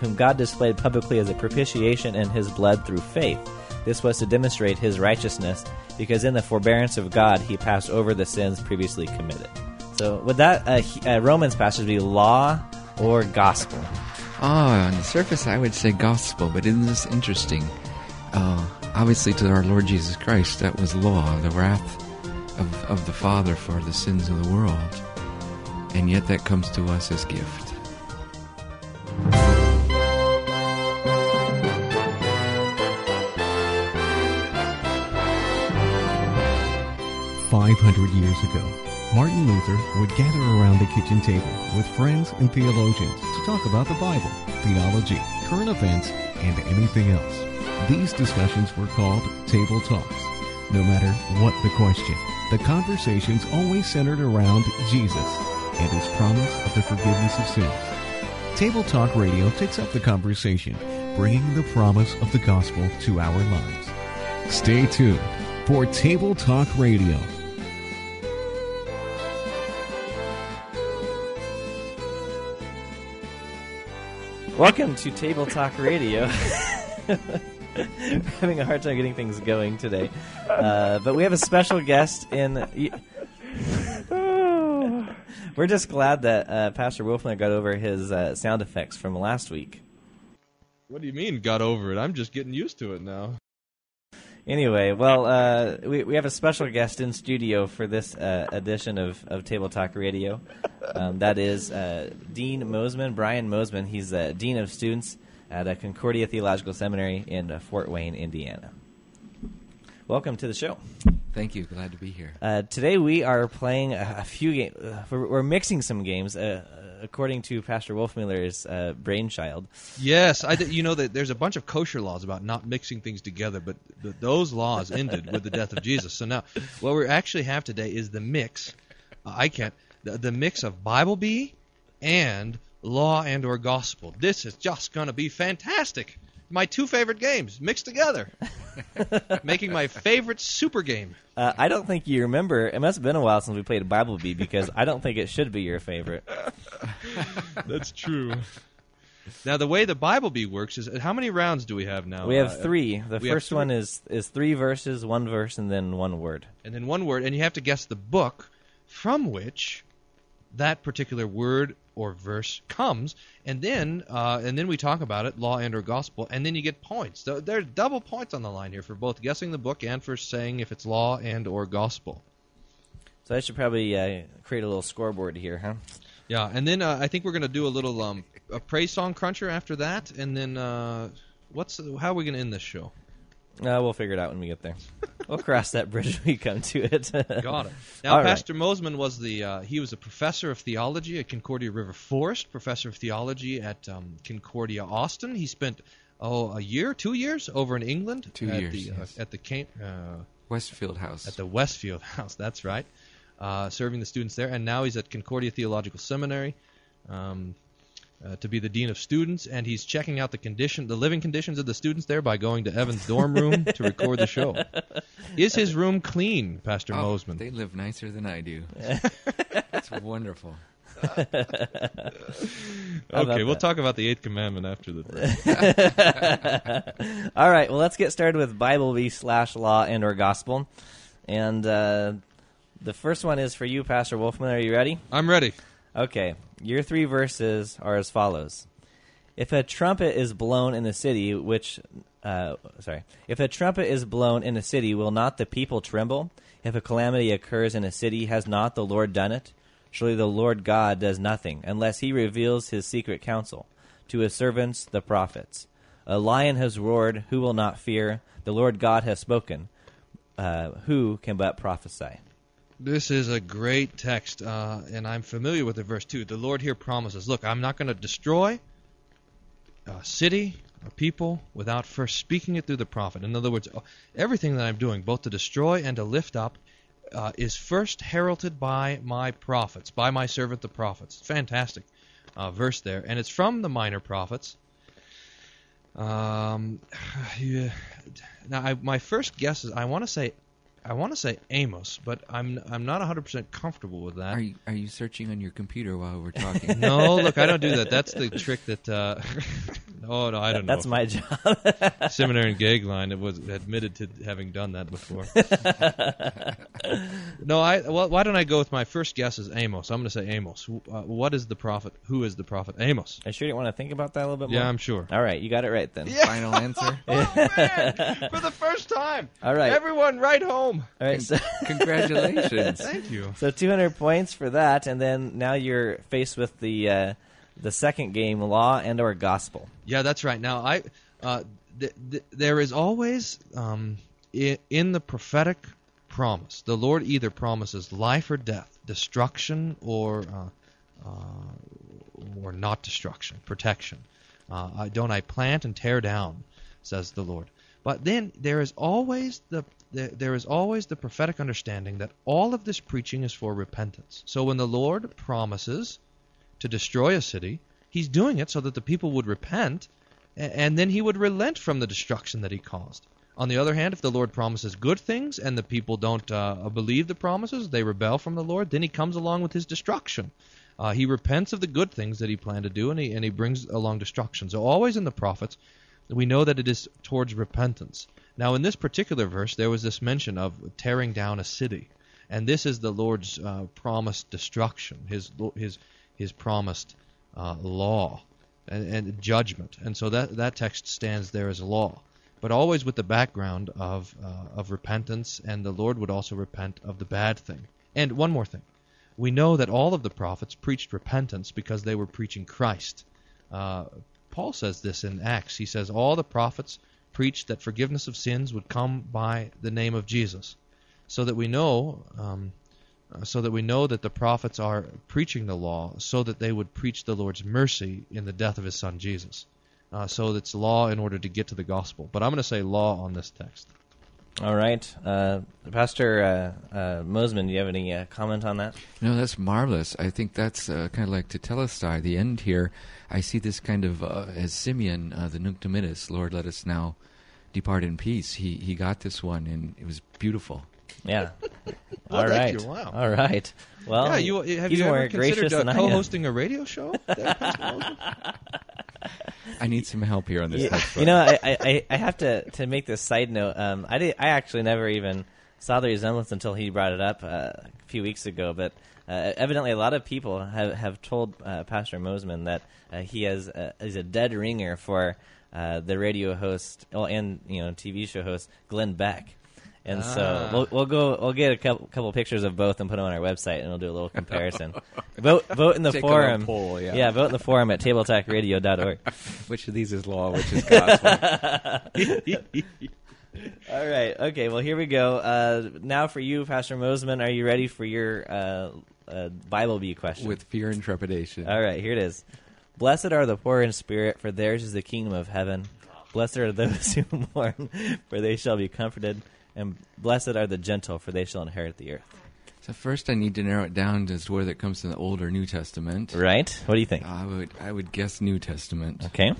whom God displayed publicly as a propitiation in his blood through faith. This was to demonstrate his righteousness, because in the forbearance of God he passed over the sins previously committed. So, would that uh, uh, Romans passage be law or gospel? Oh, on the surface, I would say gospel, but isn't this interesting? Uh, obviously, to our Lord Jesus Christ, that was law, the wrath of, of the Father for the sins of the world. And yet, that comes to us as gift. 500 years ago, Martin Luther would gather around the kitchen table with friends and theologians to talk about the Bible, theology, current events, and anything else. These discussions were called table talks. No matter what the question, the conversations always centered around Jesus and his promise of the forgiveness of sins. Table Talk Radio takes up the conversation, bringing the promise of the gospel to our lives. Stay tuned for Table Talk Radio. Welcome to Table Talk Radio. We're having a hard time getting things going today, uh, but we have a special guest in. We're just glad that uh, Pastor Wolfman got over his uh, sound effects from last week. What do you mean got over it? I'm just getting used to it now. Anyway, well, uh, we, we have a special guest in studio for this uh, edition of, of Table Talk Radio. Um, that is uh, Dean Mosman, Brian Mosman. He's uh, Dean of Students at uh, Concordia Theological Seminary in uh, Fort Wayne, Indiana. Welcome to the show. Thank you. Glad to be here. Uh, today we are playing a, a few games. Uh, we're, we're mixing some games, according to Pastor Wolfmueller's uh, brainchild. Yes, I. You know that there's a bunch of kosher laws about not mixing things together, but th- those laws ended with the death of Jesus. So now, what we actually have today is the mix. Uh, I can't. The, the mix of Bible bee and law and or gospel. This is just going to be fantastic. My two favorite games mixed together, making my favorite super game. Uh, I don't think you remember. It must have been a while since we played Bible Bee because I don't think it should be your favorite. That's true. Now the way the Bible bee works is how many rounds do we have now? We have Uh, three. The we first three. one is is three verses, one verse, and then one word. and then one word, and you have to guess the book from which that particular word or verse comes, and then uh, and then we talk about it, law and or gospel, and then you get points. So there's double points on the line here for both guessing the book and for saying if it's law and or gospel. So I should probably uh, create a little scoreboard here, huh? Yeah, and then uh, I think we're going to do a little um, a praise song cruncher after that, and then uh, what's how are we going to end this show? Uh, we'll figure it out when we get there. we'll cross that bridge when we come to it. Got it. Now, All right. Pastor Mosman was the uh, he was a professor of theology at Concordia River Forest, professor of theology at um, Concordia Austin. He spent oh a year, two years over in England. Two at years, the, yes. uh, at the Cam- uh, Westfield House. at the Westfield House. That's right, uh, serving the students there, and now he's at Concordia Theological Seminary. Um, uh, to be the dean of students, and he's checking out the condition, the living conditions of the students there by going to Evan's dorm room to record the show. Is his room clean, Pastor oh, Mosman? They live nicer than I do. it's wonderful. Okay, we'll that? talk about the eighth commandment after the break. All right. Well, let's get started with Bible Bee slash law and or gospel, and uh, the first one is for you, Pastor Wolfman. Are you ready? I'm ready. Okay. Your three verses are as follows. If a trumpet is blown in the city, which, uh, sorry, if a trumpet is blown in a city, will not the people tremble? If a calamity occurs in a city, has not the Lord done it? Surely the Lord God does nothing, unless he reveals his secret counsel to his servants, the prophets. A lion has roared, who will not fear? The Lord God has spoken, uh, who can but prophesy? This is a great text, uh, and I'm familiar with the verse too. The Lord here promises, "Look, I'm not going to destroy a city or people without first speaking it through the prophet." In other words, everything that I'm doing, both to destroy and to lift up, uh, is first heralded by my prophets, by my servant the prophets. Fantastic uh, verse there, and it's from the minor prophets. Um, yeah. Now, I, my first guess is I want to say, I want to say Amos, but I'm I'm not 100% comfortable with that. Are you, are you searching on your computer while we're talking? no, look, I don't do that. That's the trick that uh, Oh no, I don't know. That's my job. Seminary and Goeglein. it was admitted to having done that before. no, I. Well, why don't I go with my first guess is Amos? I'm going to say Amos. Uh, what is the prophet? Who is the prophet? Amos. I sure didn't want to think about that a little bit more. Yeah, I'm sure. All right, you got it right then. Final answer. Oh, man! For the first time. All right. Everyone, right home. All right. So, Congratulations. Thank you. so 200 points for that, and then now you're faced with the uh, the second game, law and or gospel. Yeah, that's right. Now, I uh, th- th- there is always um, in, in the prophetic promise, the Lord either promises life or death, destruction or uh, uh, or not destruction, protection. Uh, I, don't I plant and tear down, says the Lord. But then there is always the there is always the prophetic understanding that all of this preaching is for repentance. So when the Lord promises to destroy a city, he's doing it so that the people would repent, and then he would relent from the destruction that he caused. On the other hand, if the Lord promises good things and the people don't uh, believe the promises, they rebel from the Lord, then he comes along with his destruction. Uh, he repents of the good things that he planned to do, and he, and he brings along destruction. So always in the prophets, we know that it is towards repentance. Now, in this particular verse, there was this mention of tearing down a city, and this is the Lord's uh, promised destruction, his his his promised uh, law and, and judgment, and so that that text stands there as law, but always with the background of uh, of repentance, and the Lord would also repent of the bad thing. And one more thing, we know that all of the prophets preached repentance because they were preaching Christ. Uh, Paul says this in Acts. He says all the prophets preached that forgiveness of sins would come by the name of Jesus, so that we know, um, so that we know that the prophets are preaching the law, so that they would preach the Lord's mercy in the death of His Son Jesus. Uh, so it's law in order to get to the gospel. But I'm going to say law on this text. All right, uh, Pastor uh, uh, Mosman, do you have any uh, comment on that? No, that's marvelous. I think that's uh, kind of like Tetelestai, the end here. I see this kind of uh, as Simeon, uh, the Nunc Dimittis, Lord, let us now depart in peace. He he got this one, and it was beautiful. Yeah. Well, All thank you. Wow. All right. Well, yeah, you have he's you more ever considered gracious uh, than I am. co-hosting a radio show? there, Pastor Moses? I need some help here on this. you, you know, I, I, I have to, to make this side note. Um, I did, I actually never even saw the resemblance until he brought it up uh, a few weeks ago. But uh, evidently, a lot of people have have told uh, Pastor Mosman that uh, he has uh, is a dead ringer for uh, the radio host well, and you know TV show host Glenn Beck. And so Ah. we'll, we'll go. We'll get a couple, couple pictures of both and put them on our website, and we'll do a little comparison. vote, vote in the Take forum. poll, yeah. vote in the forum at tabletalkradio.org. which of these is law, which is gospel? All right. Okay. Well, here we go. Uh, now, for you, Pastor Mosman, are you ready for your uh, uh, Bible Bee question? With fear and trepidation. All right. Here it is. Blessed are the poor in spirit, for theirs is the kingdom of heaven. Blessed are those who mourn, for they shall be comforted. And blessed are the gentle, for they shall inherit the earth. So first, I need to narrow it down as to whether it comes from the Old or New Testament. Right? What do you think? I would I would guess New Testament. Okay.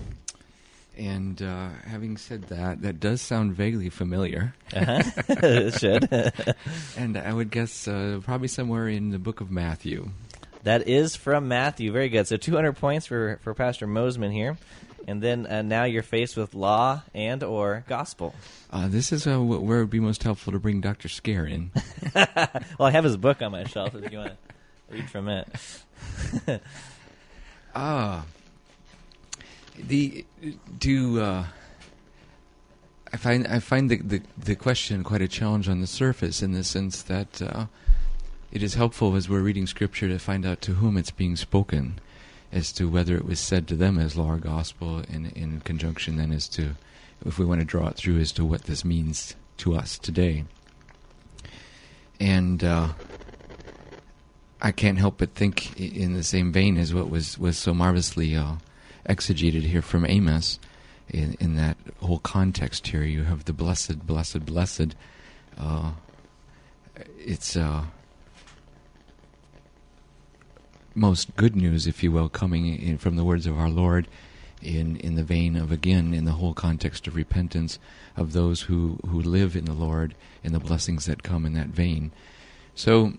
And uh, having said that, that does sound vaguely familiar. Uh-huh. it should. And I would guess uh, probably somewhere in the book of Matthew. that is from Matthew. Very good. So 200 points for, for Pastor Mosman here. And then uh, now you're faced with law and or gospel. Uh, this is uh, wh- where it would be most helpful to bring Dr. Scaer in. Well, I have his book on my shelf if you want to read from it. Ah, the do uh, I find I find the, the the question quite a challenge on the surface in the sense that uh, it is helpful as we're reading scripture to find out to whom it's being spoken, as to whether it was said to them as law or gospel, in in conjunction then as to if we want to draw it through as to what this means to us today. And uh, I can't help but think in the same vein as what was, was so marvelously uh, exegeted here from Amos. In, in that whole context here, you have the blessed, blessed, blessed. Uh, it's uh, most good news, if you will, coming in from the words of our Lord in, in the vein of, again, in the whole context of repentance of those who, who live in the Lord and the blessings that come in that vein. So,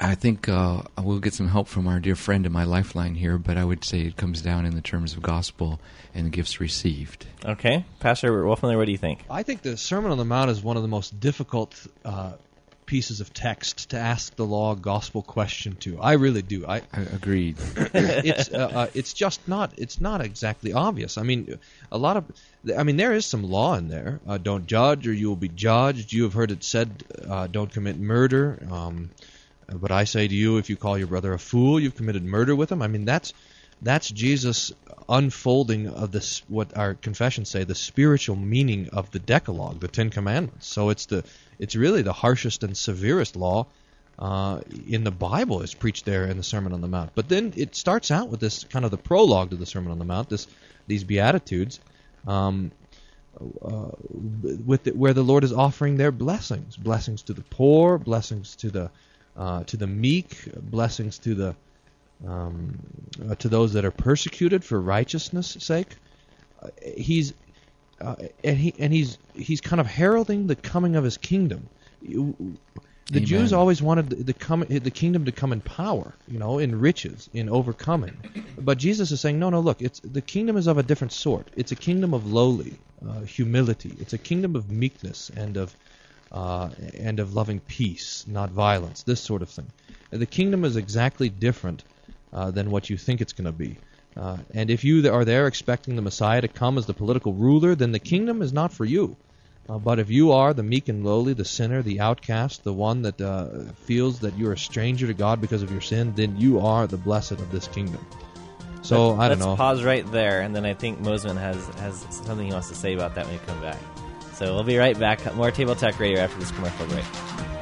I think uh, we'll get some help from our dear friend in my lifeline here, but I would say it comes down in the terms of gospel and gifts received. Okay, Pastor Wolfmueller, what do you think? I think the Sermon on the Mount is one of the most difficult uh, pieces of text to ask the law gospel question to. I really do. I, I agreed. it's uh, uh, it's just not it's not exactly obvious. I mean, a lot of I mean there is some law in there. Uh, don't judge, or you will be judged. You have heard it said, uh, don't commit murder. Um, but I say to you, if you call your brother a fool, you've committed murder with him. I mean, that's that's Jesus unfolding of this what our confessions say the spiritual meaning of the Decalogue, the Ten Commandments. So it's the it's really the harshest and severest law uh, in the Bible is preached there in the Sermon on the Mount. But then it starts out with this kind of the prologue to the Sermon on the Mount, this these beatitudes. Um, uh, with the, where the Lord is offering their blessings, blessings to the poor, blessings to the uh, to the meek, blessings to the um, uh, to those that are persecuted for righteousness' sake. Uh, he's uh, and he and he's he's kind of heralding the coming of his kingdom. the Amen. Jews always wanted the, the come the kingdom to come in power, you know, in riches, in overcoming. But Jesus is saying, no, no, look, it's the kingdom is of a different sort. It's a kingdom of lowly uh, humility. It's a kingdom of meekness and of uh, and of loving peace, not violence, this sort of thing. The kingdom is exactly different uh, than what you think it's going to be. Uh, and if you are there expecting the Messiah to come as the political ruler, then the kingdom is not for you. Uh, but if you are the meek and lowly, the sinner, the outcast, the one that uh, feels that you're a stranger to God because of your sin, then you are the blessed of this kingdom. So let's, I don't let's know. pause right there, and then I think Mosman has has something he wants to say about that when we come back. So we'll be right back. More Table Talk Radio after this commercial break.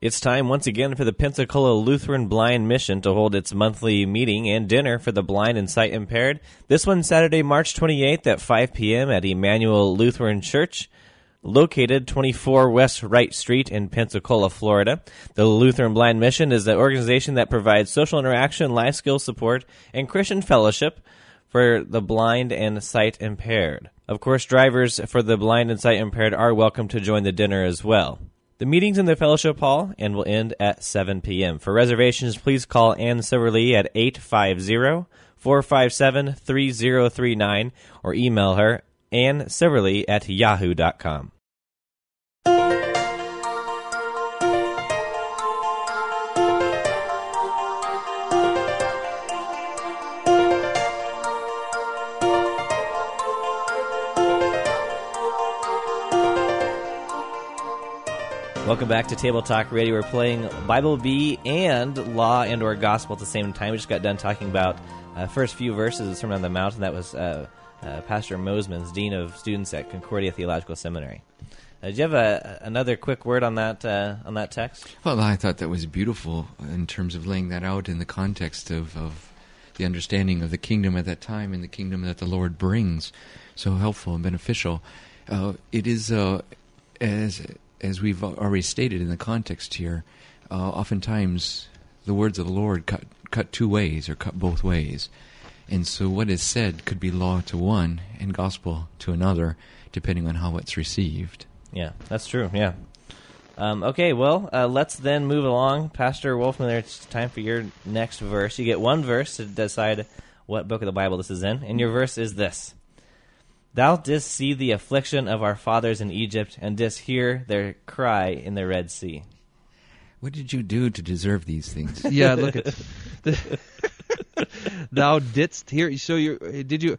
It's time once again for the Pensacola Lutheran Blind Mission to hold its monthly meeting and dinner for the blind and sight impaired. This one Saturday, March 28th at 5 p.m. at Emmanuel Lutheran Church, located 24 West Wright Street in Pensacola, Florida. The Lutheran Blind Mission is the organization that provides social interaction, life skills support, and Christian fellowship for the blind and sight impaired. Of course, drivers for the blind and sight impaired are welcome to join the dinner as well. The meeting's in the fellowship hall and will end at 7 p.m. For reservations, please call Ann Silverly at 850-457-3039 or email her annsilverly at yahoo.com. Welcome back to Table Talk Radio. We're playing Bible Bee and Law and or Gospel at the same time. We just got done talking about uh, first few verses of Sermon on the Mount, and that was uh, uh, Pastor Mosman's Dean of Students at Concordia Theological Seminary. Uh, do you have a, another quick word on that uh, on that text? Well, I thought that was beautiful in terms of laying that out in the context of, of the understanding of the kingdom at that time and the kingdom that the Lord brings. So helpful and beneficial. Uh, it is as as we've already stated in the context here. Uh, oftentimes, the words of the Lord cut cut two ways or cut both ways, and so what is said could be law to one and gospel to another, depending on how it's received. Yeah, that's true. Yeah. Um, okay, well, uh, let's then move along. Pastor Wolfman, it's time for your next verse. You get one verse to decide what book of the Bible this is in, and your verse is this Thou didst see the affliction of our fathers in Egypt, and didst hear their cry in the Red Sea. What did you do to deserve these things? yeah, look at the, thou didst hear. So you did you?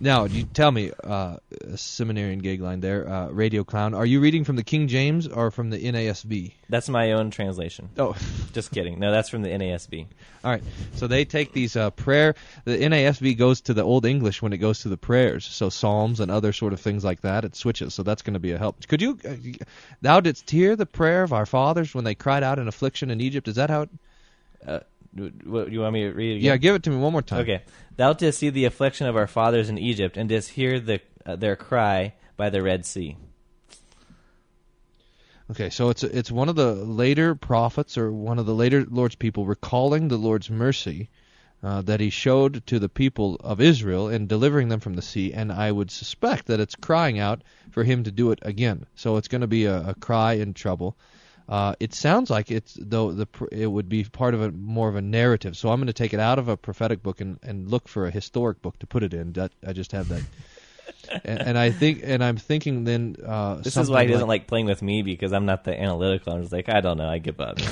Now, you tell me, uh, seminarian Goeglein there, uh, radio clown. Are you reading from the King James or from the NASB? That's my own translation. Oh, Just kidding. No, that's from the NASB. all right. So they take these uh, prayer. The NASB goes to the Old English when it goes to the prayers. So Psalms and other sort of things like that. It switches. So that's going to be a help. Could you? Uh, thou didst hear the prayer of our fathers when they cried out in affliction in Egypt. Is that how? It, Uh, what, you want me to read it again? yeah, give it to me one more time. Okay. Thou didst see the affliction of our fathers in Egypt, and didst hear the, uh, their cry by the Red Sea. Okay, so it's it's one of the later prophets or one of the later Lord's people recalling the Lord's mercy uh, that He showed to the people of Israel in delivering them from the sea, and I would suspect that it's crying out for Him to do it again. So it's going to be a, a cry in trouble. Uh, it sounds like it's though the it would be part of a more of a narrative. So I'm going to take it out of a prophetic book and, and look for a historic book to put it in. That I just have that. and, and I think, and I'm thinking then. Uh, This is why he doesn't like playing with me because I'm not the analytical. I'm just like, I don't know. I give up.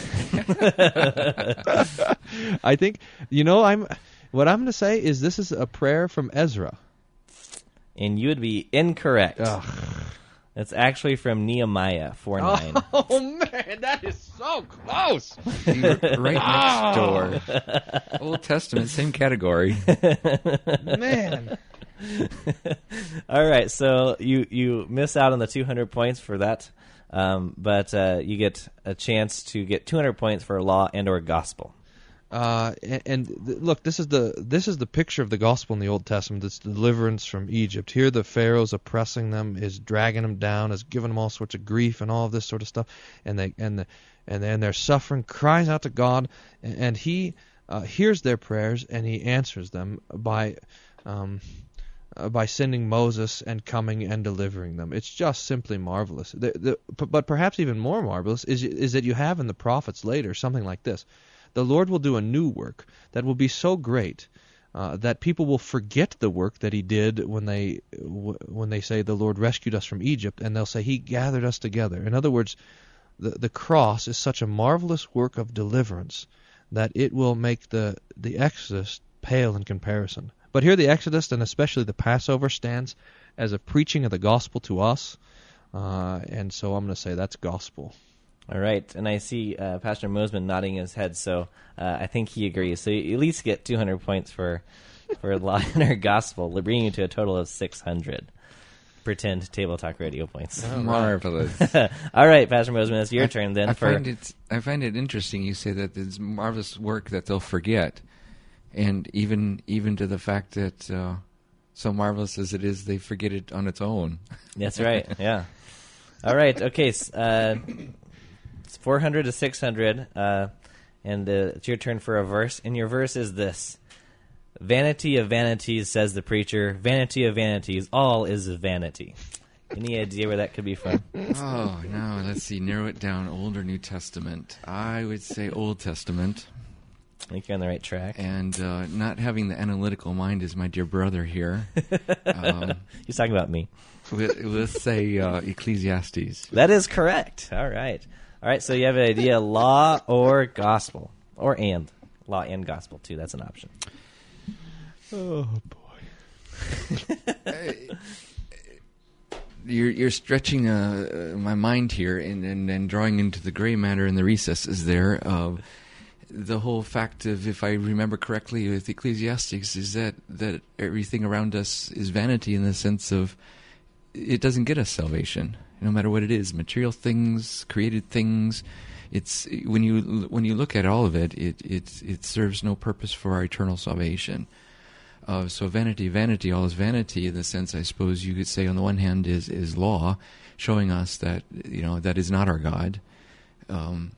I think you know I'm. What I'm going to say is this is a prayer from Ezra. and you would be incorrect. Ugh. It's actually from Nehemiah 4 9. Oh man, that is so close. You're right next door. Old Testament, same category. Man, All right, so you you miss out on the 200 points for that, um, but uh, you get a chance to get 200 points for law and or gospel. Uh, and, and look, this is the this is the picture of the gospel in the Old Testament. It's deliverance from Egypt. Here, the Pharaoh's oppressing them, is dragging them down, is giving them all sorts of grief and all of this sort of stuff, and they and the and and they're suffering, cries out to God, and, and He uh, hears their prayers and He answers them by. Um, uh, by sending Moses and coming and delivering them. It's just simply marvelous. The, the, p- but perhaps even more marvelous is is that you have in the prophets later something like this: the Lord will do a new work that will be so great uh, that people will forget the work that He did when they w- when they say the Lord rescued us from Egypt, and they'll say He gathered us together. In other words, the the cross is such a marvelous work of deliverance that it will make the the Exodus pale in comparison. But here the Exodus and especially the Passover stands as a preaching of the gospel to us, uh, and so I'm going to say that's gospel. All right, and I see uh, Pastor Mosman nodding his head, so uh, I think he agrees. So you at least get 200 points for for law and our gospel, bringing you to a total of 600 pretend table talk radio points. Marvelous. All right, Pastor Mosman, it's your I- turn then. I for find it I find it interesting. You say that it's marvelous work that they'll forget, and even even to the fact that uh, so marvelous as it is, they forget it on its own. That's right. Yeah. All right. Okay. Uh, it's 400 to 600, uh, and uh, it's your turn for a verse. And your verse is this: "Vanity of vanities," says the preacher. "Vanity of vanities, all is vanity." Any idea where that could be from? oh no, let's see. Narrow it down. Old or New Testament? I would say Old Testament. I think you're on the right track. And uh, not having the analytical mind is my dear brother here. um, He's talking about me. we'll, we'll say uh, Ecclesiastes. That is correct. All right. All right. So you have an idea: law or gospel, or and law and gospel too. That's an option. Oh boy. You're you're stretching uh, uh, my mind here and, and and drawing into the gray matter in the recesses there. Uh, the whole fact of, if I remember correctly, with Ecclesiastics is that that everything around us is vanity in the sense of it doesn't get us salvation, no matter what it is, material things, created things. It's when you when you look at all of it, it it it serves no purpose for our eternal salvation. Uh, so vanity, vanity, all is vanity. In the sense, I suppose you could say, on the one hand, is is law, showing us that you know that is not our God. Um,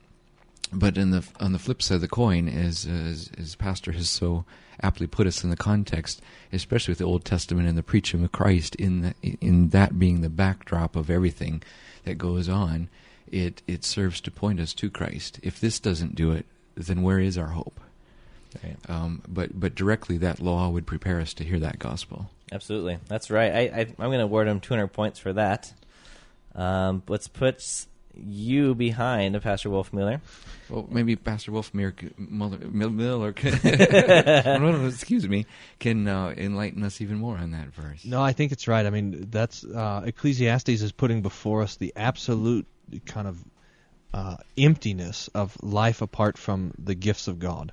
but in the on the flip side of the coin, as, as as Pastor has so aptly put us in the context, especially with the Old Testament and the preaching of Christ, in the, in that being the backdrop of everything that goes on, it it serves to point us to Christ. If this doesn't do it, then where is our hope? Right. Um, but but directly, that law would prepare us to hear that gospel. Absolutely, that's right. I, I I'm going to award him 200 points for that. Um, let's put you behind Pastor Wolfmueller. Well, maybe Pastor Wolfmere c- Muller, Miller, can, no, no, no, excuse me, can uh, enlighten us even more on that verse. No, I think it's right. I mean, that's uh, Ecclesiastes is putting before us the absolute kind of uh, emptiness of life apart from the gifts of God,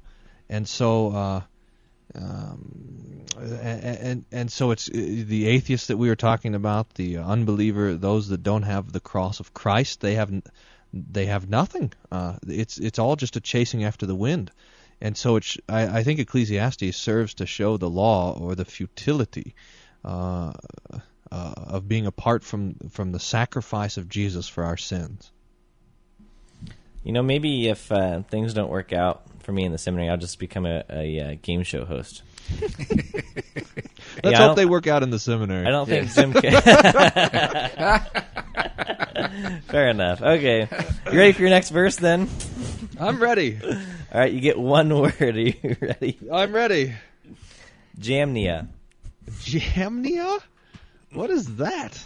and so uh, um, and, and and so it's uh, the atheists that we were talking about, the unbeliever, those that don't have the cross of Christ, they have they have nothing. Uh, it's it's all just a chasing after the wind. And so it's, I, I think Ecclesiastes serves to show the law or the futility uh, uh, of being apart from from the sacrifice of Jesus for our sins. You know, maybe if uh, things don't work out for me in the seminary, I'll just become a, a, uh game show host. Let's Yeah, hope they work out in the seminary. I don't think Zim can. Fair enough. Okay. You ready for your next verse then? I'm ready. All right, you get one word. Are you ready? I'm ready. Jamnia. Jamnia? What is that?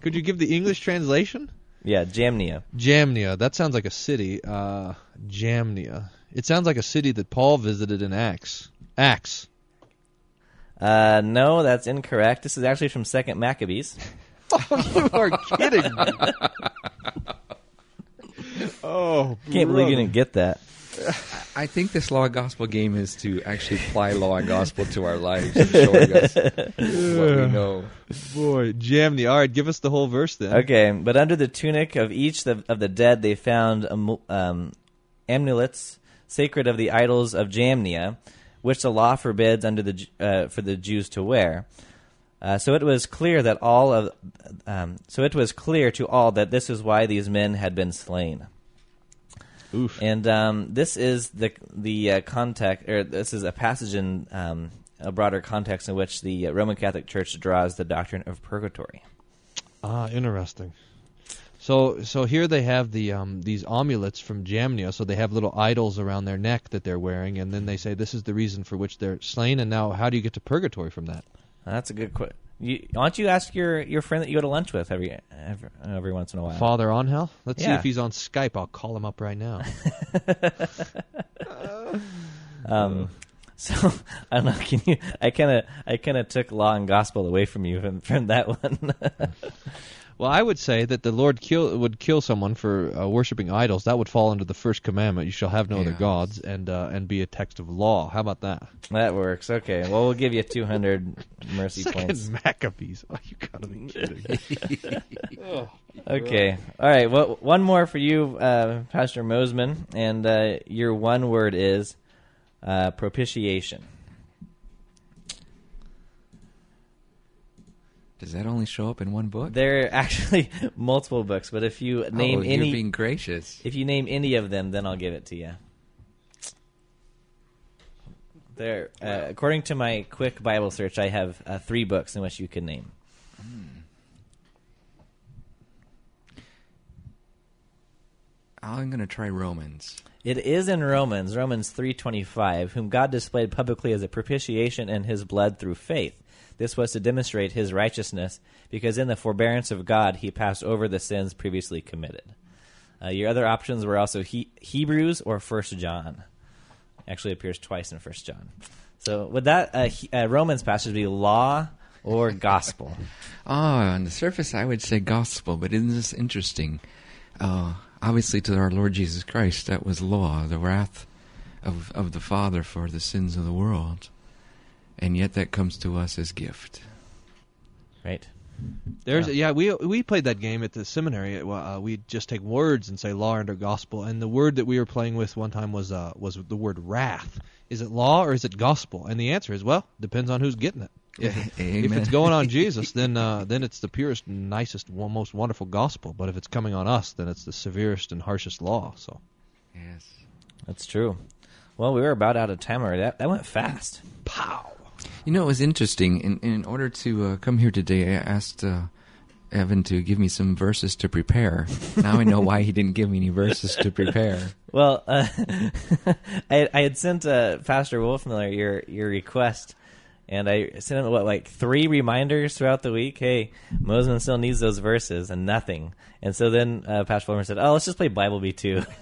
Could you give the English translation? Yeah, Jamnia. Jamnia. That sounds like a city. Uh, Jamnia. It sounds like a city that Paul visited in Acts. Acts. Uh, no, that's incorrect. This is actually from Second Maccabees. you are kidding me. oh, Can't believe you didn't get that. I think this law and gospel game is to actually apply law and gospel to our lives and showing us what we know. boy, Jamnia. All right, give us the whole verse then. Okay, but under the tunic of each of of the dead, they found um, amulets sacred of the idols of Jamnia, which the law forbids under the uh, for the Jews to wear. Uh, so it was clear that all of, um, so it was clear to all that this is why these men had been slain. Oof. And um, this is the the uh, context, or this is a passage in um, a broader context in which the uh, Roman Catholic Church draws the doctrine of purgatory. Ah, interesting. So, so here they have the um, these amulets from Jamnia. So they have little idols around their neck that they're wearing, and then they say this is the reason for which they're slain. And now, how do you get to purgatory from that? That's a good question. Why don't you ask your, your friend that you go to lunch with every every, every once in a while? Father on hell. Let's see Yeah. if he's on Skype. I'll call him up right now. Um, so I don't know. Can you? I kind of I kind of took law and gospel away from you from, from that one. well, I would say that the Lord kill would kill someone for uh, worshiping idols. That would fall under the first commandment: "You shall have no other gods," and uh, and be a text of law. How about that? that works. Okay. Well, we'll give you two hundred mercy points. Second Maccabees. Oh, you gotta be kidding. Me. Okay. All right. Well, one more for you, uh, Pastor Mosman, and uh, your one word is uh, propitiation. Does that only show up in one book? There are actually multiple books, but if you name oh, any, you're being gracious. if you name any of them, then I'll give it to you. There, uh, according to my quick Bible search, I have uh, three books in which you can name. I'm going to try Romans. It is in Romans, Romans 3:25, whom God displayed publicly as a propitiation in his blood through faith. This was to demonstrate his righteousness, because in the forbearance of God he passed over the sins previously committed. Uh, your other options were also he- Hebrews or First John. Actually appears twice in First John. So would that uh, he- uh, Romans passage be law or gospel? Oh, on the surface, I would say gospel, but isn't this interesting? Uh, obviously, to our Lord Jesus Christ, that was law, the wrath of, of the Father for the sins of the world. And yet that comes to us as gift. right? There's Yeah. yeah. we we played that game at the seminary. Uh, we just take words and say law under gospel, and the word that we were playing with one time was uh was the word wrath. Is it law or is it gospel? And the answer is well, depends on who's getting it. If, if it's going on Jesus, then uh, then it's the purest, nicest, most wonderful gospel. But if it's coming on us, then it's the severest and harshest law. So Yes. That's true. Well, we were about out of time already. That, that went fast. pow. You know, it was interesting. In, in order to uh, come here today, I asked uh, Evan to give me some verses to prepare. now I know why he didn't give me any verses to prepare. Well, uh, I, I had sent uh, Pastor Wolfmueller your your request, and I sent him what like three reminders throughout the week. Hey, Mosman still needs those verses, and nothing. And so then uh, Pastor Wolfmueller said, "Oh, let's just play Bible Bee two.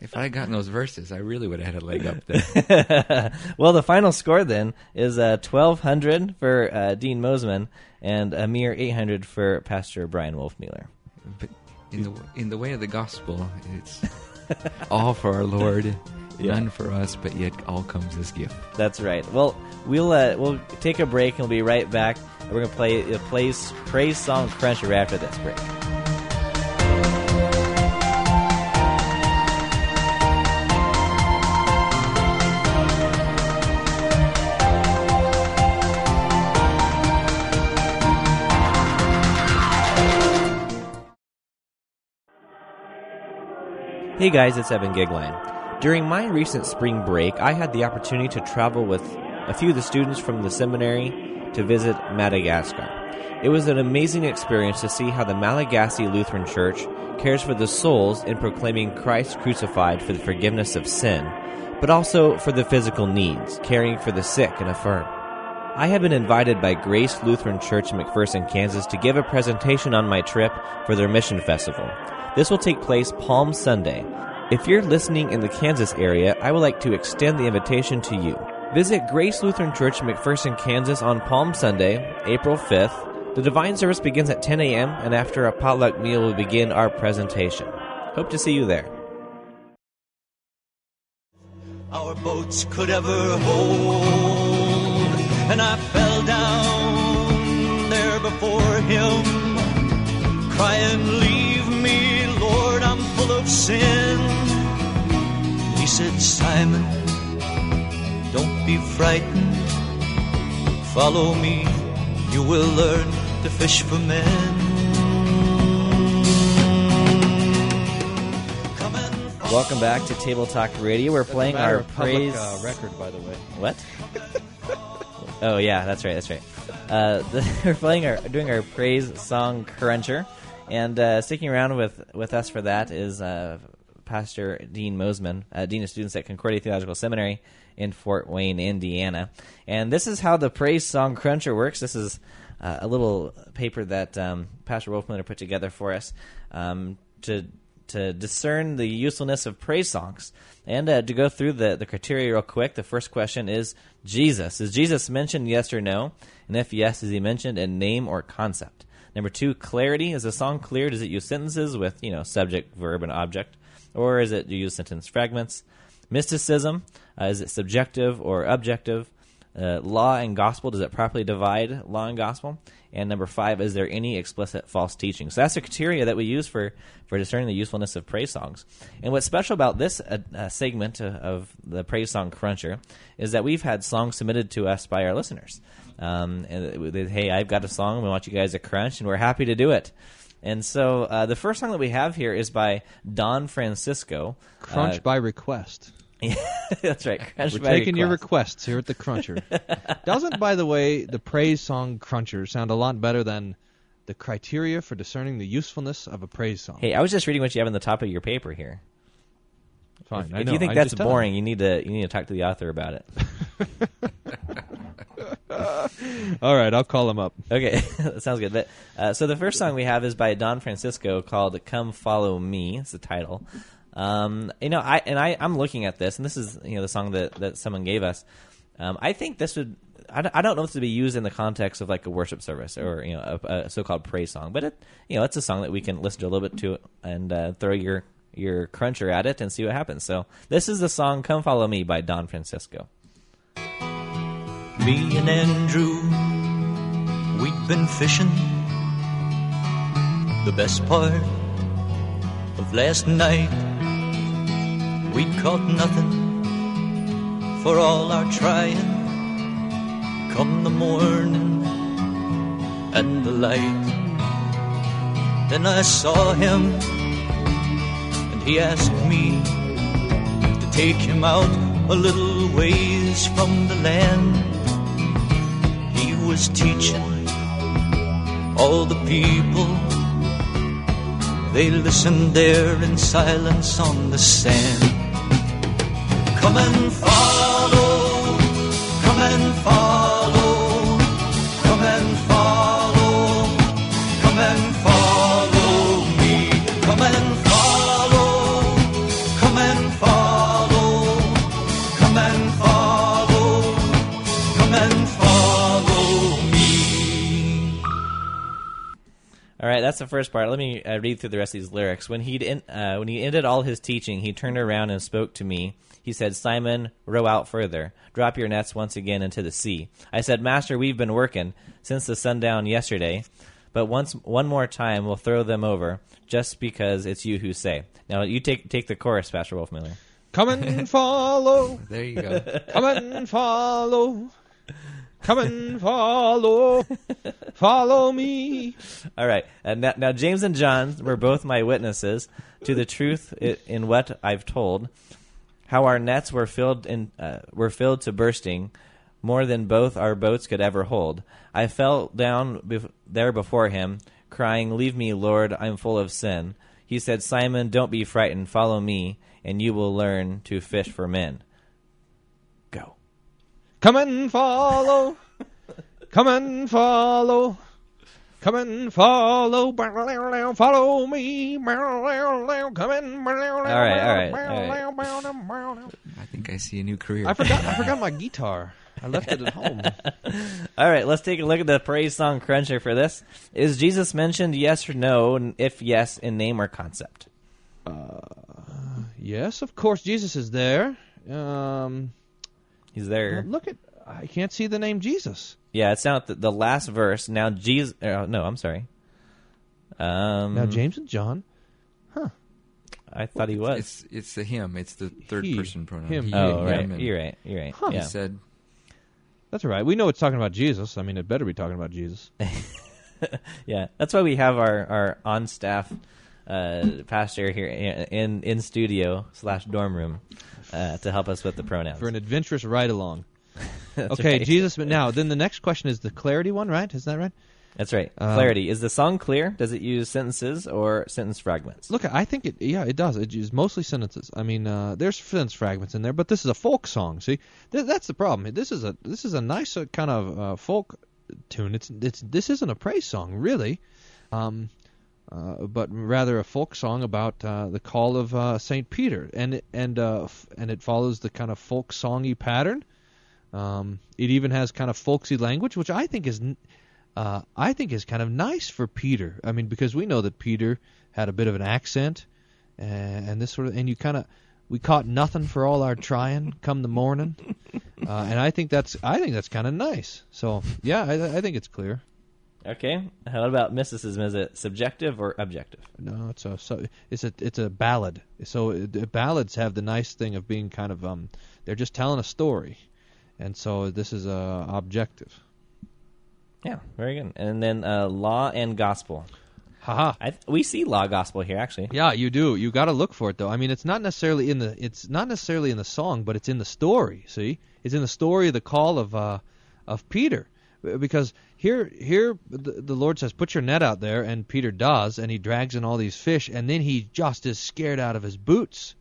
If I had gotten those verses, I really would have had a leg up there. well, the final score then is uh, twelve hundred for uh, Dean Mosman and a mere eight hundred for Pastor Bryan Wolfmueller. But in the in the way of the gospel, it's all for our Lord, Yeah. none for us, but yet all comes as gift. That's right. Well, we'll uh, we'll take a break and we'll be right back. We're gonna play a praise praise song cruncher right after this break. Hey guys, it's Evan Goeglein. During my recent spring break, I had the opportunity to travel with a few of the students from the seminary to visit Madagascar. It was an amazing experience to see how the Malagasy Lutheran Church cares for the souls in proclaiming Christ crucified for the forgiveness of sin, but also for the physical needs, caring for the sick and infirm. I have been invited by Grace Lutheran Church in McPherson, Kansas to give a presentation on my trip for their mission festival. This will take place Palm Sunday. If you're listening in the Kansas area, I would like to extend the invitation to you. Visit Grace Lutheran Church McPherson, Kansas on Palm Sunday, April 5th. The divine service begins at 10 a.m., and after a potluck meal, will begin our presentation. Hope to see you there. our boats could ever hold. And I fell down there before him, crying, Leave me, Lord, I'm full of sin. He said, Simon, don't be frightened. Follow me, you will learn to fish for men. Come and Welcome back to Table Talk Radio. We're playing our of public, praise. uh, record, by the way. What? oh yeah, that's right. That's right. Uh, the, we're playing our doing our praise song cruncher, and uh, sticking around with with us for that is uh, Pastor Dean Mosman, uh, Dean of Students at Concordia Theological Seminary in Fort Wayne, Indiana. And this is how the praise song cruncher works. This is uh, a little paper that um, Pastor Wolfmueller put together for us um, to to discern the usefulness of praise songs. And uh, to go through the, the criteria real quick, the first question is Jesus. Is Jesus mentioned, yes or no? And if yes, is he mentioned in name or concept? Number two, clarity. Is the song clear? Does it use sentences with, you know, subject, verb, and object? Or is it do you use sentence fragments? Mysticism. Uh, is it subjective or objective? Uh, law and gospel. Does it properly divide law and gospel? And number five, is there any explicit false teaching? So that's the criteria that we use for, for discerning the usefulness of praise songs. And what's special about this uh, uh, segment uh, of the Praise Song Cruncher is that we've had songs submitted to us by our listeners. Um, and they, hey, I've got a song. We want you guys to crunch, and we're happy to do it. And so uh, the first song that we have here is by Don Francisco. Crunch Uh, by request. that's right. Crunch We're taking your requests here at the Cruncher. Doesn't, by the way, the praise song Cruncher sound a lot better than the criteria for discerning the usefulness of a praise song? Hey, I was just reading what you have on the top of your paper here. Fine. If, I if know, you think I'm that's boring, you need to you need to talk to the author about it. All right, I'll call him up. Okay, that sounds good. But, uh, so the first song we have is by Don Francisco called "Come Follow Me." It's the title. Um, you know, I and I I'm looking at this, and this is you know the song that that someone gave us. Um, I think this would. I don't, I don't know if this would be used in the context of like a worship service or you know a, a so-called praise song, but it you know it's a song that we can listen to a little bit to and uh, throw your your cruncher at it and see what happens. So this is the song "Come Follow Me" by Don Francisco. Me and Andrew, we'd been fishing. The best part of last night, we'd caught nothing for all our trying. Come the morning and the light, then I saw him, and he asked me to take him out a little ways from the land was teaching all the people. They listened there in silence on the sand. Come and follow, come and follow, that's the first part. Let me uh, read through the rest of these lyrics. When he en- uh, when he ended all his teaching, he turned around and spoke to me. He said, "Simon, row out further. Drop your nets once again into the sea." I said, "Master, we've been working since the sundown yesterday, but once one more time we'll throw them over, just because it's you who say." Now you take take the chorus, Pastor Wolfmueller. Come and follow. There you go. Come and follow. Come and follow, follow me. All right. Uh, now, now, James and John were both my witnesses to the truth i- in what I've told. How our nets were filled in uh, were filled to bursting, more than both our boats could ever hold. I fell down bef- there before him, crying, "Leave me, Lord! I'm full of sin." He said, "Simon, don't be frightened. Follow me, and you will learn to fish for men." Go. Come and follow, come and follow, come and follow, follow me. Come and All right, all right, I think I see a new career. I forgot. I forgot my guitar. I left it at home. All right, let's take a look at the praise song cruncher for this. Is Jesus mentioned yes or no? And if yes, in name or concept? Yes, of course, Jesus is there. Um, He's there. look at. I can't see the name Jesus. Yeah, it's down at the, the last verse. Now, Jesus. Uh, no, I'm sorry. Um, Now James and John. Huh. I thought he was. It's it's the him. It's the third He, person pronoun. him. He, oh, him, right. and You're right. You're right. He Yeah. said, That's right. We know it's talking about Jesus. I mean, it better be talking about Jesus. yeah. That's why we have our, our on staff uh, pastor here in in studio slash dorm room uh, to help us with the pronouns. For an adventurous ride along. Okay, right. Jesus. But now, then the next question is the clarity one, right? Is that right? That's right. Um, Clarity. Is the song clear? Does it use sentences or sentence fragments? Look, I think it. Yeah, it does. It is mostly sentences. I mean, uh, there's sentence fragments in there, but this is a folk song. See, Th- that's the problem. This is a this is a nice uh, kind of uh, folk tune. It's it's this isn't a praise song really, um, uh, but rather a folk song about uh, the call of uh, Saint Peter, and it- and uh, f- and it follows the kind of folk songy pattern. Um, it even has kind of folksy language, which I think is n- uh, I think is kind of nice for Peter. I mean, because we know that Peter had a bit of an accent, and, and this sort of, and you kind of, we caught nothing for all our trying come the morning, uh, and I think that's, I think that's kind of nice. So yeah, I, I think it's clear. Okay. How about mysticism? Is it subjective or objective? No, it's a, so it's a, it's a ballad. So it, ballads have the nice thing of being kind of, um, they're just telling a story, and so this is uh, objective. Yeah, very good. And then uh, law and gospel. Haha. I th- we see law gospel here actually. Yeah, you do. You got to look for it though. I mean, it's not necessarily in the it's not necessarily in the song, but it's in the story. See, it's in the story of the call of uh, of Peter, because here here the, the Lord says, "Put your net out there," and Peter does, and he drags in all these fish, and then he just is scared out of his boots.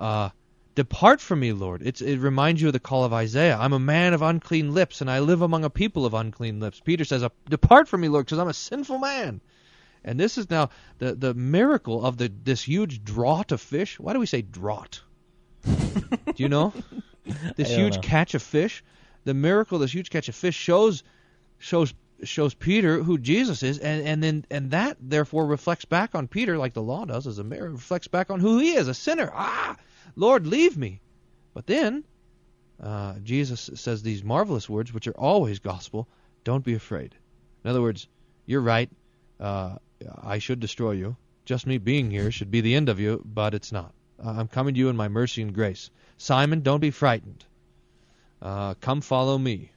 Uh, Depart from me, Lord. It's, it reminds you of the call of Isaiah. I'm a man of unclean lips, and I live among a people of unclean lips. Peter says, Depart from me, Lord, because I'm a sinful man. And this is now the the miracle of the this huge draught of fish. Why do we say draught? do you know? This huge know. catch of fish. The miracle, this huge catch of fish shows shows shows Peter who Jesus is, and and then and that therefore reflects back on Peter like the law does as a mirror reflects back on who he is, a sinner. Ah, Lord, leave me. But then uh, Jesus says these marvelous words, which are always gospel. Don't be afraid. In other words, you're right. Uh, I should destroy you. Just me being here should be the end of you, but it's not. Uh, I'm coming to you in my mercy and grace. Simon, don't be frightened. Uh, come follow me.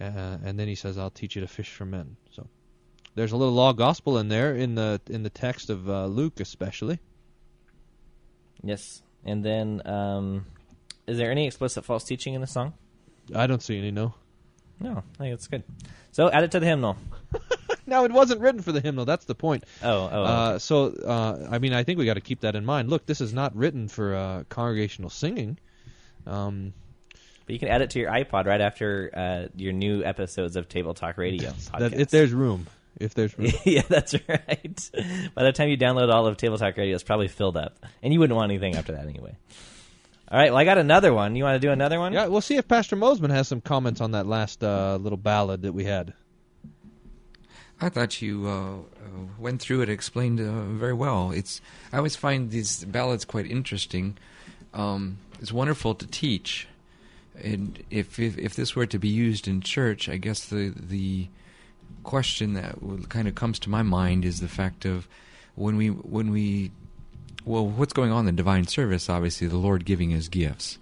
Uh, and then he says, I'll teach you to fish for men. So there's a little law gospel in there in the in the text of uh, Luke, especially. Yes. And then, um, is there any explicit false teaching in the song? I don't see any. No. No, I think it's good. So add it to the hymnal. Now it wasn't written for the hymnal. That's the point. Oh, oh, Uh, so, uh, I mean, I think we got to keep that in mind. Look, this is not written for uh, congregational singing. Um, but you can add it to your iPod right after uh, your new episodes of Table Talk Radio. that, if there's room, if there's room. yeah, that's right. By the time you download all of Table Talk Radio, it's probably filled up, and you wouldn't want anything after that anyway. All right, well, I got another one. You want to do another one? yeah, we'll see if Pastor Mosman has some comments on that last uh, little ballad that we had. I thought you uh, uh, went through it, explained uh, very well. It's I always find these ballads quite interesting. Um, it's wonderful to teach, and if, if if this were to be used in church, I guess the the question that kind of comes to my mind is the fact of when we when we well, what's going on in the divine service? Obviously, the Lord giving His gifts,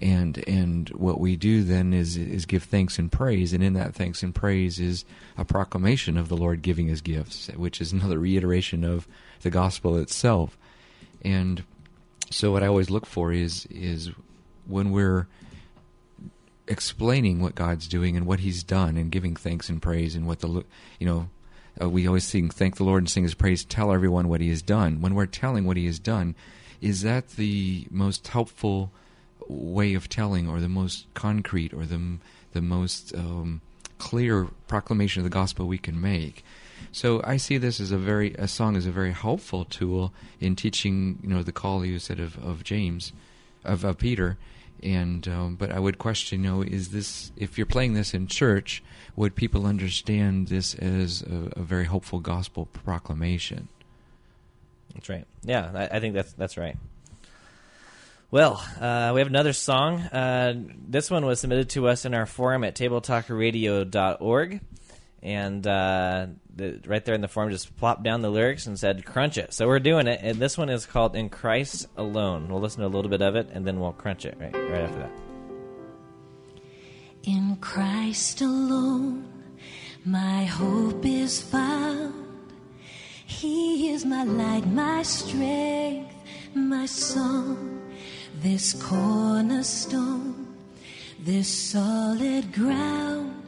and and what we do then is is give thanks and praise, and in that thanks and praise is a proclamation of the Lord giving His gifts, which is another reiteration of the gospel itself. And so, what I always look for is is when we're explaining what God's doing and what He's done, and giving thanks and praise, and what the you know. Uh, we always sing, thank the Lord and sing His praise. Tell everyone what He has done. When we're telling what He has done, is that the most helpful way of telling, or the most concrete, or the the most um, clear proclamation of the gospel we can make. So I see this as a very a song as a very helpful tool in teaching. You know, the call you said of, of James, of, of Peter, and um, but I would question. You know, is this if you're playing this in church, would people understand this as a, a very hopeful gospel proclamation? That's right. Yeah, I, I think that's that's right. Well, uh, we have another song. Uh, this one was submitted to us in our forum at tabletalkradio.org. And uh, the, right there in the form just plopped down the lyrics and said, crunch it. So we're doing it. And this one is called In Christ Alone. We'll listen to a little bit of it and then we'll crunch it right, right after that. In Christ alone, my hope is found. He is my light, my strength, my song this cornerstone, this solid ground,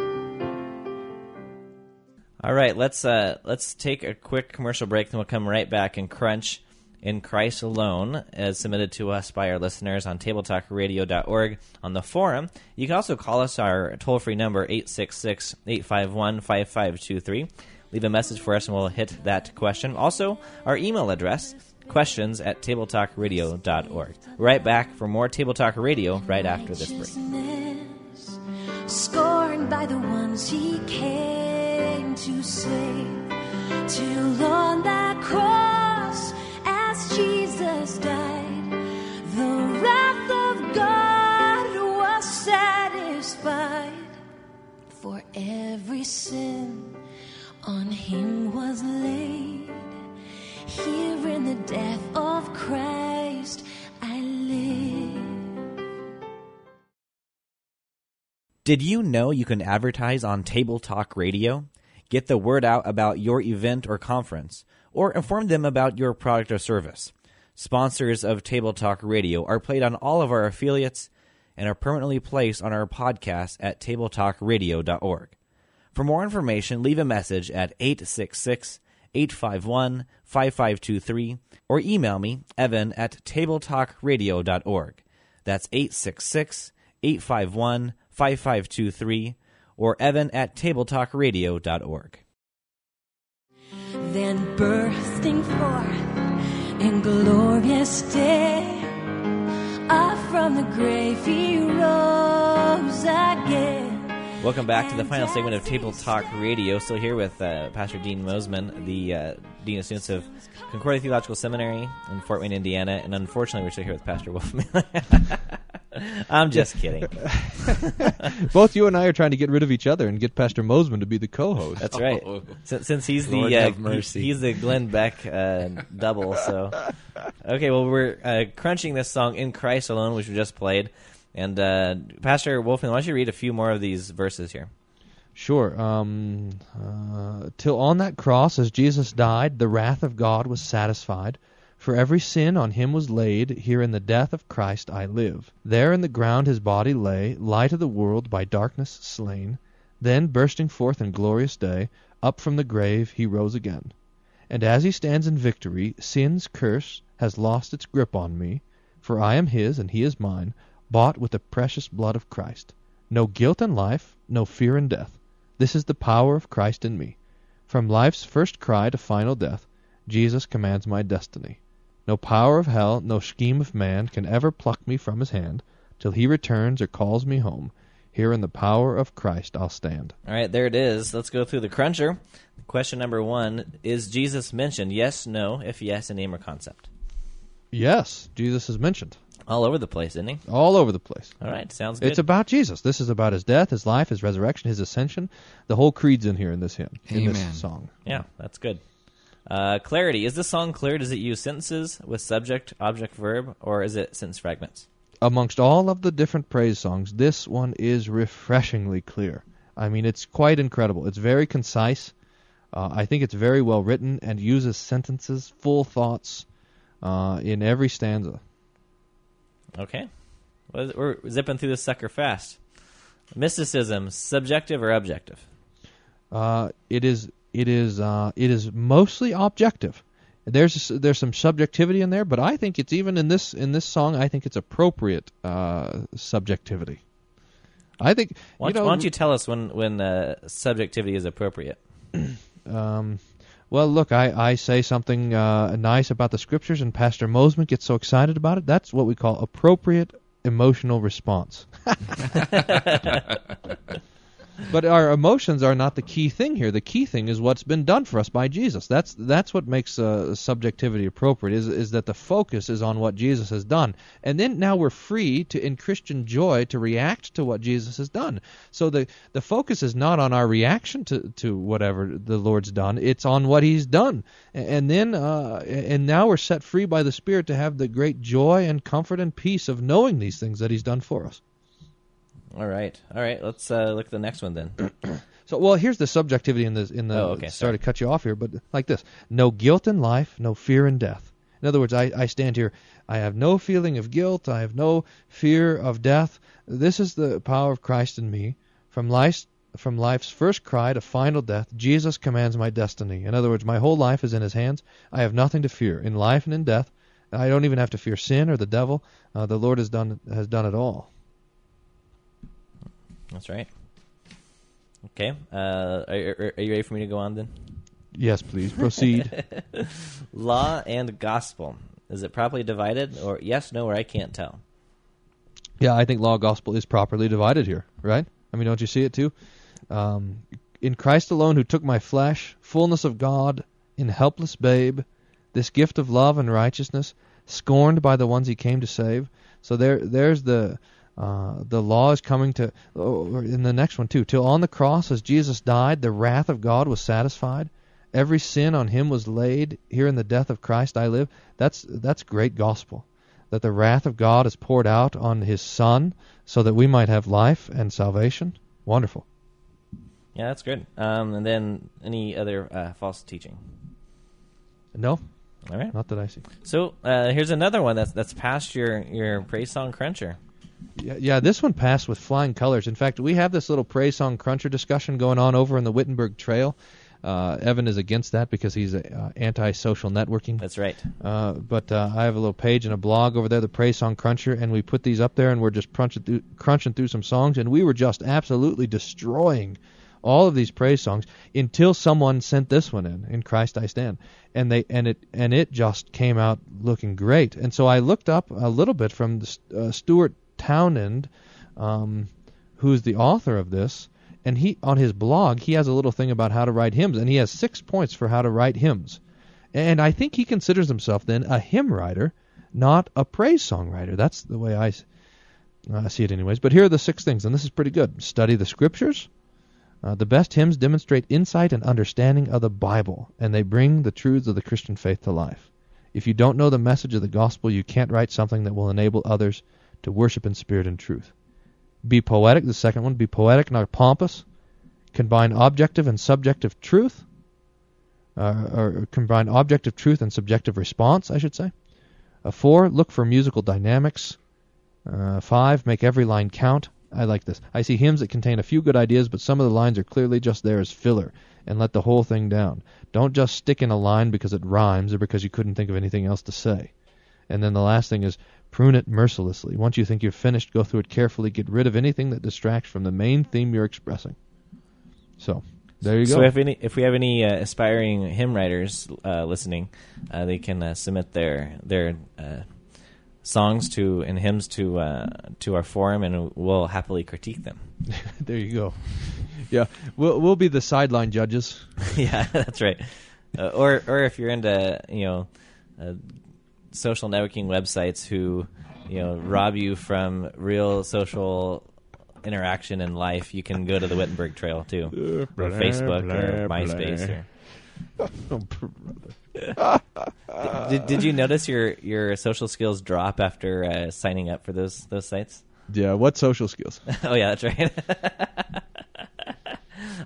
All right, let's uh, let's take a quick commercial break, then we'll come right back and crunch in Christ alone, as submitted to us by our listeners on tabletalkradio.org on the forum. You can also call us our toll free number 866 851 5523. Leave a message for us and we'll hit that question. Also, our email address questions at tabletalkradio.org. Right back for more Table Talk Radio right after this break. Scorned by the ones he came to save, till on that cross, as Jesus died, the wrath of God was satisfied. For every sin on him was laid here in the death of Christ I live. Did you know you can advertise on Table Talk Radio? Get the word out about your event or conference, or inform them about your product or service. Sponsors of Table Talk Radio are played on all of our affiliates and are permanently placed on our podcast at tabletalkradio.org. For more information, leave a message at 866 851 5523 or email me, evan at tabletalkradio.org. That's 866 851 5523 or evan at tabletalkradio.org. Then bursting forth in glorious day, up from the grave he rose again. Welcome back to the final segment of Table Talk Radio. Still here with uh, Pastor Dean Mosman, the uh, Dean of Students of Concordia Theological Seminary in Fort Wayne, Indiana. And unfortunately, we're still here with Pastor Wolfmueller. I'm just kidding. Both you and I are trying to get rid of each other and get Pastor Mosman to be the co-host. That's right. Oh. Since, since he's the uh, have he- he's the Glenn Beck uh, double. So, okay. Well, we're uh, crunching this song "In Christ Alone," which we just played. And uh, Pastor Wolfmueller, why don't you read a few more of these verses here? Sure. Um, uh, till on that cross, as Jesus died, the wrath of God was satisfied. For every sin on him was laid. Here in the death of Christ I live. There in the ground his body lay, light of the world by darkness slain. Then, bursting forth in glorious day, up from the grave he rose again. And as he stands in victory, sin's curse has lost its grip on me. For I am his, and he is mine, bought with the precious blood of Christ. No guilt in life, no fear in death. This is the power of Christ in me. From life's first cry to final death, Jesus commands my destiny. No power of hell, no scheme of man can ever pluck me from his hand. till he returns or calls me home. Here in the power of Christ I'll stand. All right, there it is. Let's go through the cruncher. Question number one Is Jesus mentioned? Yes, no. If yes, a name or concept. Yes, Jesus is mentioned All over the place, isn't he? all over the place. All right, sounds good. It's about Jesus. This is about his death, his life, his resurrection, his ascension. The whole creed's in here in this hymn, in this song. yeah, that's good. Uh, clarity. Is this song clear? Does it use sentences with subject, object, verb, or is it sentence fragments? Amongst all of the different praise songs, this one is refreshingly clear. I mean, it's quite incredible. It's very concise. Uh, I think it's very well written and uses sentences, full thoughts uh, in every stanza. Okay. Well, We're zipping through this sucker fast. Mysticism, subjective or objective? Uh, it is it is uh, it is mostly objective. There's there's some subjectivity in there, but I think it's even in this in this song. I think it's appropriate uh, subjectivity. I think Why, you don't- know. why don't you tell us when when uh, subjectivity is appropriate? um, well, look, I, I say something uh, nice about the scriptures, and Pastor Mosman gets so excited about it. That's what we call appropriate emotional response. but our emotions are not the key thing here. The key thing is what's been done for us by Jesus. That's that's what makes uh, subjectivity appropriate. Is is that the focus is on what Jesus has done, and then now we're free to, in Christian joy, to react to what Jesus has done. So the the focus is not on our reaction to to whatever the Lord's done. It's on what He's done, and, then uh, and now we're set free by the Spirit to have the great joy and comfort and peace of knowing these things that He's done for us. All right, all right. Let's uh, look at the next one then. So, well, here's the subjectivity in the in the. Oh, okay, Sorry sorry. to cut you off here, but like this: no guilt in life, no fear in death. In other words, I, I stand here. I have no feeling of guilt. I have no fear of death. This is the power of Christ in me. From life's from life's first cry to final death, Jesus commands my destiny. In other words, my whole life is in His hands. I have nothing to fear in life and in death. I don't even have to fear sin or the devil. Uh, the Lord has done has done it all. That's right. Okay. Uh, are, are, are you ready for me to go on then? Yes, please proceed. Law and gospel. Is it properly divided, or yes, no, or I can't tell? Yeah, I think law gospel is properly divided here, right? I mean, don't you see it too? Um, in Christ alone, who took my flesh, fullness of God, in helpless babe, this gift of love and righteousness, scorned by the ones he came to save. So there, there's the uh, the law is coming to. Oh, in the next one too, till on the cross as Jesus died, the wrath of God was satisfied. Every sin on him was laid. Here in the death of Christ I live. That's that's great gospel that the wrath of God is poured out on his Son so that we might have life and salvation. Wonderful. Yeah, that's good. Um, and then any other uh, false teaching? No, All right. not that I see. So uh, here's another one that's that's past your your praise song cruncher. Yeah, yeah, this one passed with flying colors. In fact, we have this little praise song cruncher discussion going on over in the Wittenberg Trail. Uh, Evan is against that because he's uh, anti-social networking. That's right. Uh, but uh, I have a little page and a blog over there, the Praise Song Cruncher, and we put these up there, and we're just crunching through, crunching through some songs, and we were just absolutely destroying all of these praise songs until someone sent this one in, "In Christ I Stand," and they and it and it just came out looking great. And so I looked up a little bit from the, uh, Stuart Townend, um, who's the author of this, and he on his blog he has a little thing about how to write hymns, and he has six points for how to write hymns. And I think he considers himself then a hymn writer, not a praise song writer. That's the way I uh, see it, anyways. But here are the six things, and this is pretty good. Study the scriptures. Uh, the best hymns demonstrate insight and understanding of the Bible, and they bring the truths of the Christian faith to life. If you don't know the message of the gospel, you can't write something that will enable others to worship in spirit and truth. Be poetic, the second one. Be poetic, not pompous. Combine objective and subjective truth uh, or combine objective truth and subjective response, I should say. Uh, four, look for musical dynamics. Uh, five, make every line count. I like this. I see hymns that contain a few good ideas, but some of the lines are clearly just there as filler, and let the whole thing down. Don't just stick in a line because it rhymes or because you couldn't think of anything else to say. And then the last thing is prune it mercilessly. Once you think you're finished, go through it carefully. Get rid of anything that distracts from the main theme you're expressing. So, there you go. So if any if we have any uh, aspiring hymn writers uh, listening, uh, they can uh, submit their their uh, songs to and hymns to uh, to our forum, and we'll happily critique them. there you go. Yeah, we'll we'll be the sideline judges. yeah, that's right. Uh, or or if you're into you know uh, social networking websites who you know rob you from real social interaction in life, you can go to the Wittenberg Trail too, or Facebook or MySpace. Or, did, did you notice your your social skills drop after uh, signing up for those those sites? Yeah, what social skills? oh yeah, that's right.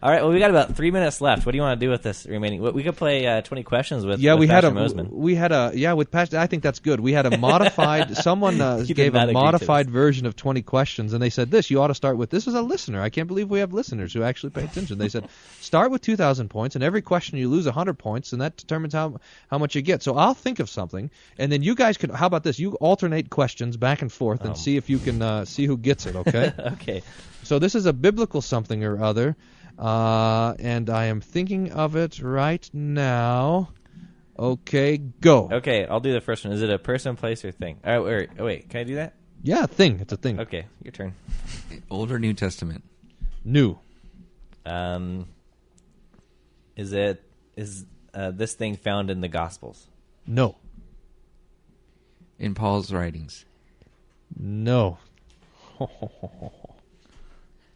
All right. Well, we got about three minutes left. What do you want to do with this remaining? We could play uh, twenty questions with. Yeah, with we had a Mosman. we had a yeah with Pastor. I think that's good. We had a modified. someone uh, gave a modified version of twenty questions, and they said this. You ought to start with this. Is a listener. I can't believe we have listeners who actually pay attention. They said start with two thousand points, and every question you lose hundred points, and that determines how how much you get. So I'll think of something, and then you guys can. How about this? You alternate questions back and forth, and Um. see if you can uh, see who gets it. Okay. okay. So this is a biblical something or other, uh, and I am thinking of it right now. Okay, go. Okay. I'll do the first one. Is it a person, place, or thing? Oh wait. Oh, wait. Can I do that? Yeah, thing. It's a thing. Okay. Your turn. Old or New Testament? New. Um. Is it is uh, this thing found in the Gospels? No. In Paul's writings? No.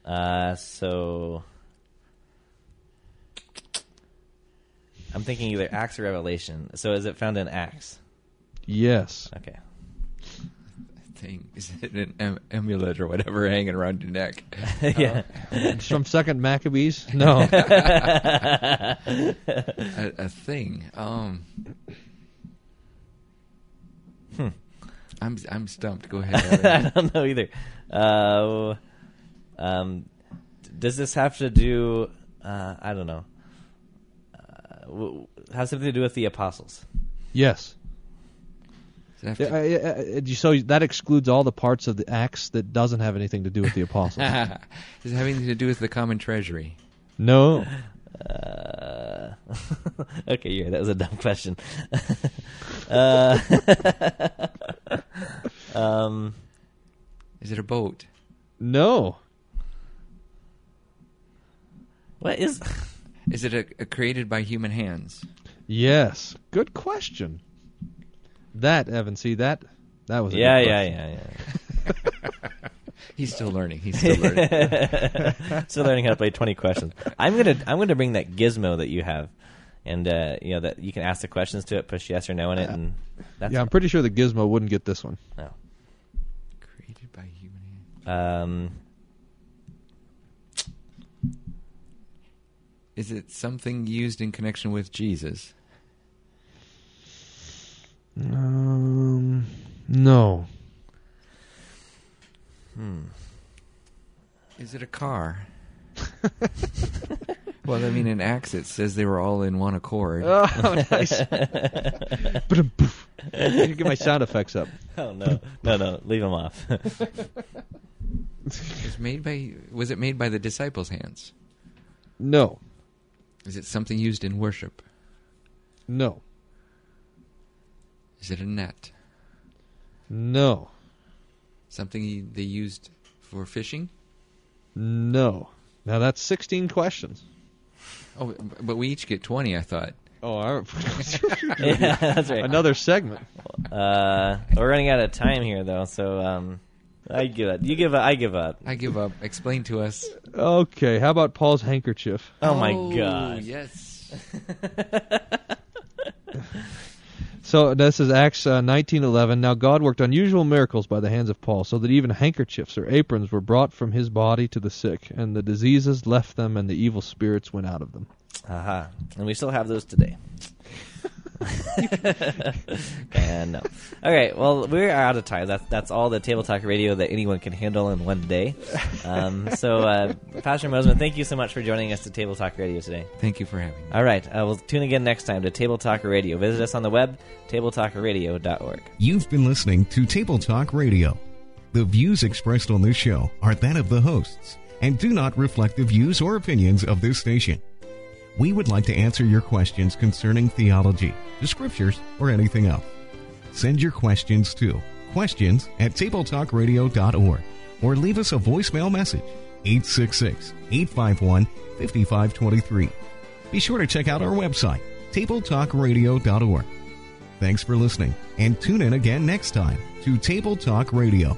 Uh. So. I'm thinking either Acts or Revelation. So is it found in Acts? yes. Okay. Thing. Is it an em- amulet or whatever hanging around your neck? yeah. It's from Second Maccabees. No. a, a thing. Um. Hmm. I'm I'm stumped. Go ahead. I don't know either. Uh, um, does this have to do? Uh, I don't know. W- has something to do with the apostles? yes. Does it Yeah, have uh, so that excludes all the parts of the Acts that doesn't have anything to do with the apostles. Does it have anything to do with the common treasury? no. Uh, okay, yeah, that was a dumb question. uh, um, Is it a boat? No. what is? Is it a, a created by human hands? Yes. Good question. That Evan, see that that was a Yeah, good yeah, question. yeah, yeah. He's still learning. He's still learning. Still learning how to play twenty questions. I'm gonna I'm gonna bring that gizmo that you have, and uh, you know that you can ask the questions to it, push yes or no in it, and that's Yeah, I'm pretty sure the Gizmo wouldn't get this one. no. created by human hands. Um, Is it something used in connection with Jesus? Um, no. hmm. Is it a car? well, I mean, in Acts it says they were all in one accord. Oh, nice. Ba-dum. I need to get my sound effects up. Oh no, no, no! Leave them off. It was made by. Was it made by the disciples' hands? No. Is it something used in worship? No. Is it a net? No. Something they used for fishing? No. Now that's 16 questions. Oh, but we each get twenty. I thought. Oh, I, yeah, that's right. another segment. Uh, we're running out of time here, though, so um, I give up. You give up. I give up. I give up. Explain to us. Okay, how about Paul's handkerchief? Oh, my god! Yes. So this is Acts uh, 19:11. Now God worked unusual miracles by the hands of Paul, so that even handkerchiefs or aprons were brought from his body to the sick, and the diseases left them, and the evil spirits went out of them. Aha! And we still have those today. and no. All right. Well, we're out of time. That's that's all the table talk radio that anyone can handle in one day. Um, so, uh, Pastor Mosman, thank you so much for joining us to Table Talk Radio today. Thank you for having me. All right. Uh, we'll tune again next time to Table Talk Radio. Visit us on the web, tabletalkradio.org. You've been listening to Table Talk Radio. The views expressed on this show are that of the hosts and do not reflect the views or opinions of this station. We would like to answer your questions concerning theology, the scriptures, or anything else. Send your questions to questions at tabletalkradio.org or leave us a voicemail message 866 851 5523. Be sure to check out our website, tabletalkradio.org. Thanks for listening and tune in again next time to Table Talk Radio.